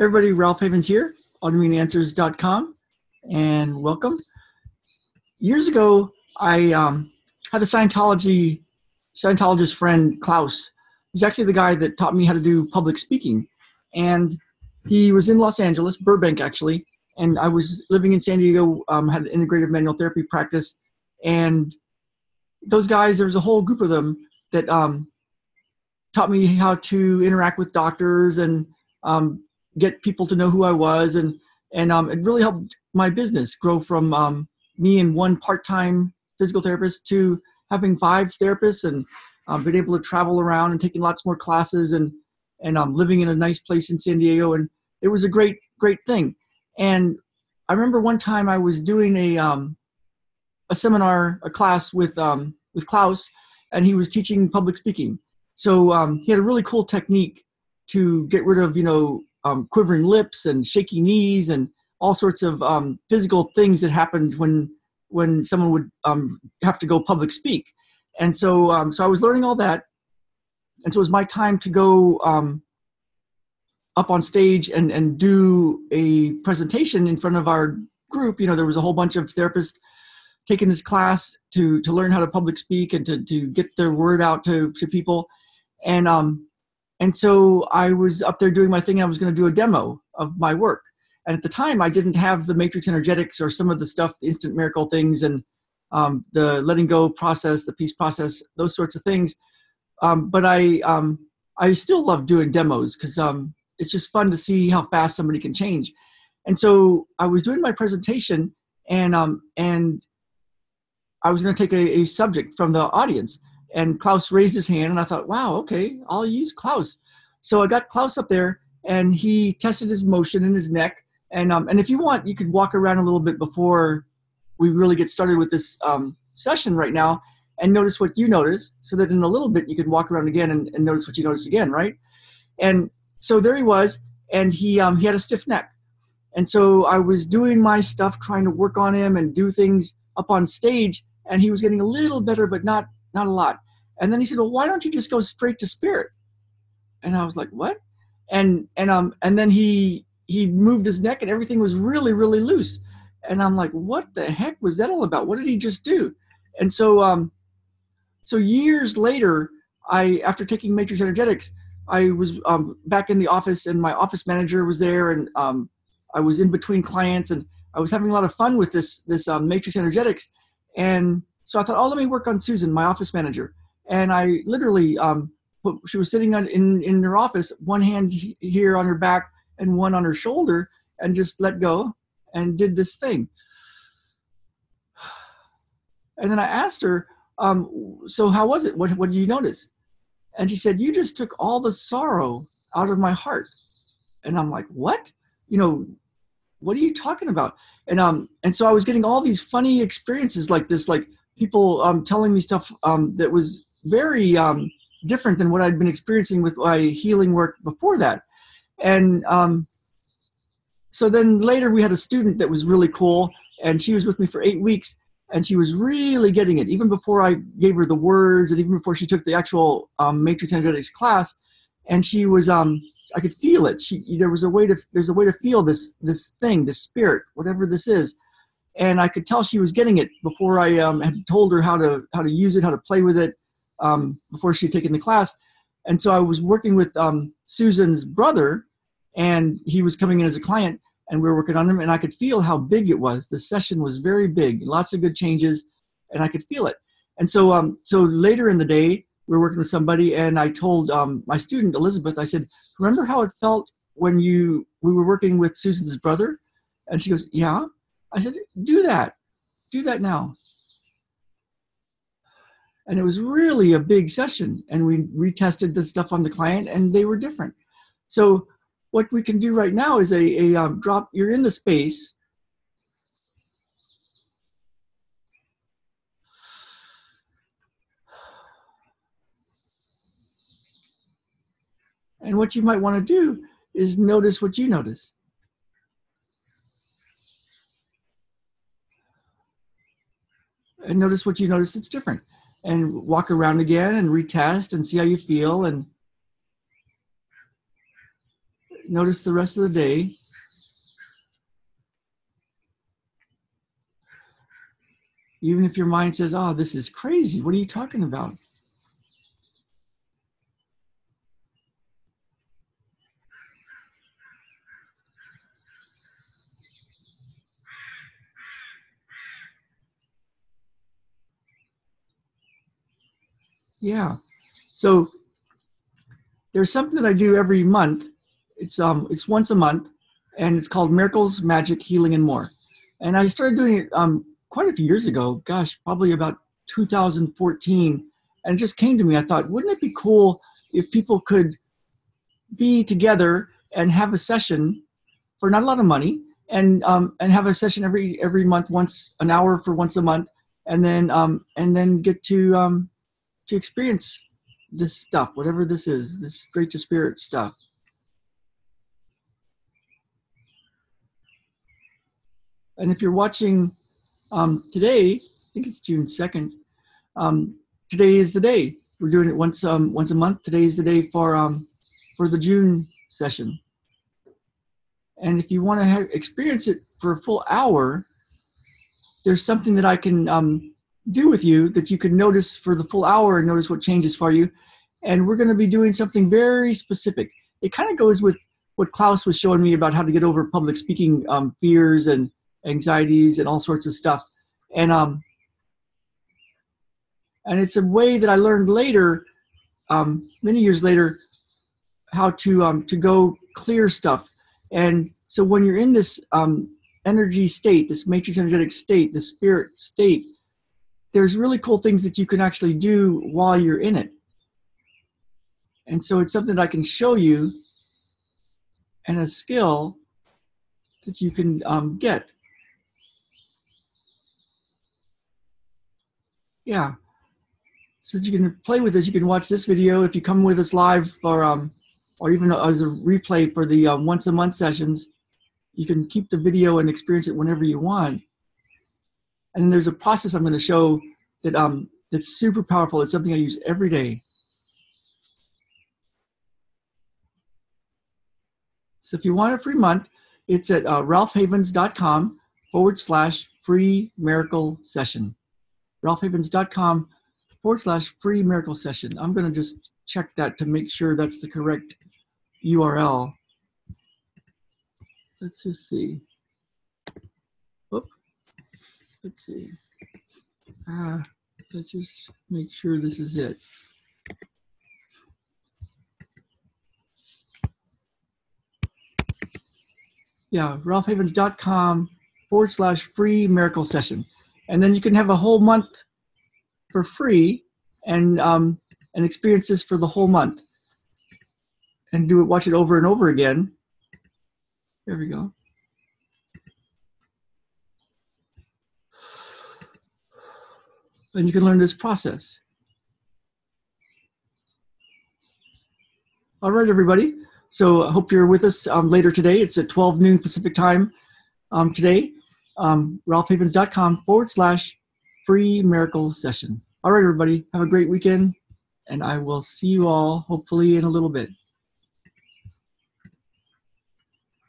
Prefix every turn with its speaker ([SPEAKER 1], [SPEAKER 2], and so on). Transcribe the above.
[SPEAKER 1] everybody, Ralph Havens here, autoimmuneanswers.com, and welcome. Years ago, I um, had a Scientology Scientologist friend, Klaus. He's actually the guy that taught me how to do public speaking. And he was in Los Angeles, Burbank actually, and I was living in San Diego, um, had an integrative manual therapy practice. And those guys, there was a whole group of them that um, taught me how to interact with doctors and um, get people to know who I was, and and um, it really helped my business grow from um, me and one part-time physical therapist to having five therapists and um, been able to travel around and taking lots more classes and and um, living in a nice place in San Diego, and it was a great great thing. And I remember one time I was doing a um, a seminar, a class with um, with Klaus, and he was teaching public speaking. So um, he had a really cool technique to get rid of you know um, quivering lips and shaky knees and all sorts of um, physical things that happened when when someone would um, have to go public speak. And so, um, so I was learning all that, and so it was my time to go um, up on stage and and do a presentation in front of our group. You know, there was a whole bunch of therapists taking this class to to learn how to public speak and to to get their word out to to people, and um, and so I was up there doing my thing. I was going to do a demo of my work. And at the time, I didn't have the matrix energetics or some of the stuff, the instant miracle things, and um, the letting go process, the peace process, those sorts of things. Um, but I, um, I still love doing demos because um, it's just fun to see how fast somebody can change. And so I was doing my presentation, and um, and I was going to take a, a subject from the audience and Klaus raised his hand, and I thought, wow, okay, I'll use Klaus. So I got Klaus up there, and he tested his motion in his neck. And um, and if you want, you could walk around a little bit before we really get started with this um, session right now, and notice what you notice, so that in a little bit you can walk around again and, and notice what you notice again, right? And so there he was, and he um, he had a stiff neck, and so I was doing my stuff, trying to work on him and do things up on stage, and he was getting a little better, but not not a lot. And then he said, well, why don't you just go straight to spirit? And I was like, what? And, and, um, and then he, he moved his neck and everything was really, really loose. And I'm like, what the heck was that all about? What did he just do? And so, um, so years later, I, after taking matrix energetics, I was um, back in the office and my office manager was there and um, I was in between clients and I was having a lot of fun with this, this um, matrix energetics. And so I thought, oh, let me work on Susan, my office manager. And I literally, um, she was sitting on, in, in her office, one hand here on her back and one on her shoulder, and just let go and did this thing. And then I asked her, um, so how was it? What, what did you notice? And she said, you just took all the sorrow out of my heart. And I'm like, what? You know, what are you talking about? And um, and so I was getting all these funny experiences like this, like people um, telling me stuff um, that was very um, different than what I'd been experiencing with my healing work before that. And um, so then later we had a student that was really cool, and she was with me for eight weeks, and she was really getting it. Even before I gave her the words, and even before she took the actual um, matrix energetics class, and she was um, I could feel it. She there was a way to there's a way to feel this this thing, this spirit, whatever this is and I could tell she was getting it before I um, had told her how to how to use it, how to play with it um, before she'd taken the class. And so I was working with um, Susan's brother, and he was coming in as a client, and we were working on him, and I could feel how big it was. The session was very big, lots of good changes, and I could feel it. And so, um, so later in the day, we were working with somebody, and I told um, my student Elizabeth, I said, "Remember how it felt when you we were working with Susan's brother?" And she goes, "Yeah." I said, do that. Do that now. And it was really a big session. And we retested the stuff on the client and they were different. So what we can do right now is a, a um, drop, you're in the space. And what you might want to do is notice what you notice. and notice what you notice that's different and walk around again and retest and see how you feel and notice the rest of the day. Even if your mind says, oh, this is crazy, what are you talking about? Yeah. So there's something that I do every month. It's um it's once a month, and it's called Miracles, Magic, Healing, and More. And I started doing it um quite a few years ago. Gosh, probably about 2014, and it just came to me. I thought, wouldn't it be cool if people could be together and have a session for not a lot of money, and um and have a session every every month, once an hour for once a month, and then um and then get to um to experience this stuff, whatever this is, this great to spirit stuff. And if you're watching um, today, I think it's June 2nd, um, today is the day. We're doing it once um, once a month. Today is the day for um, for the June session. And if you want to experience it for a full hour, there's something that I can um, do with you that you can notice for the full hour and notice what changes for you. And we're going to be doing something very specific. It kind of goes with what Klaus was showing me about how to get over public speaking um, fears and anxieties and all sorts of stuff. And um, and it's a way that I learned later, um, many years later, how to um, to go clear stuff. And so when you're in this um, energy state, this matrix energetic state, the spirit state, there's really cool things that you can actually do while you're in it. And so it's something that I can show you and a skill that you can um, get. Yeah. So you can play with this, you can watch this video if you come with us live or, um, or even as a replay for the um, once a month sessions. You can keep the video and experience it whenever you want. And there's a process I'm going to show that um, that's super powerful. It's something I use every day. So if you want a free month, it's at uh, ralphhavens.com forward slash free miracle session. ralphhavens.com forward slash free miracle session. I'm going to just check that to make sure that's the correct URL. Let's just see. Let's see. Uh, let's just make sure this is it. Yeah, ralphhavens.com forward slash free miracle session. And then you can have a whole month for free and um, and experience this for the whole month. And do it, watch it over and over again. There we go. And you can learn this process. All right, everybody. So I hope you're with us um, later today. It's at 12 noon Pacific time um, today. Um, ralphhavens.com forward slash free miracle session. All right, everybody. Have a great weekend, and I will see you all hopefully in a little bit.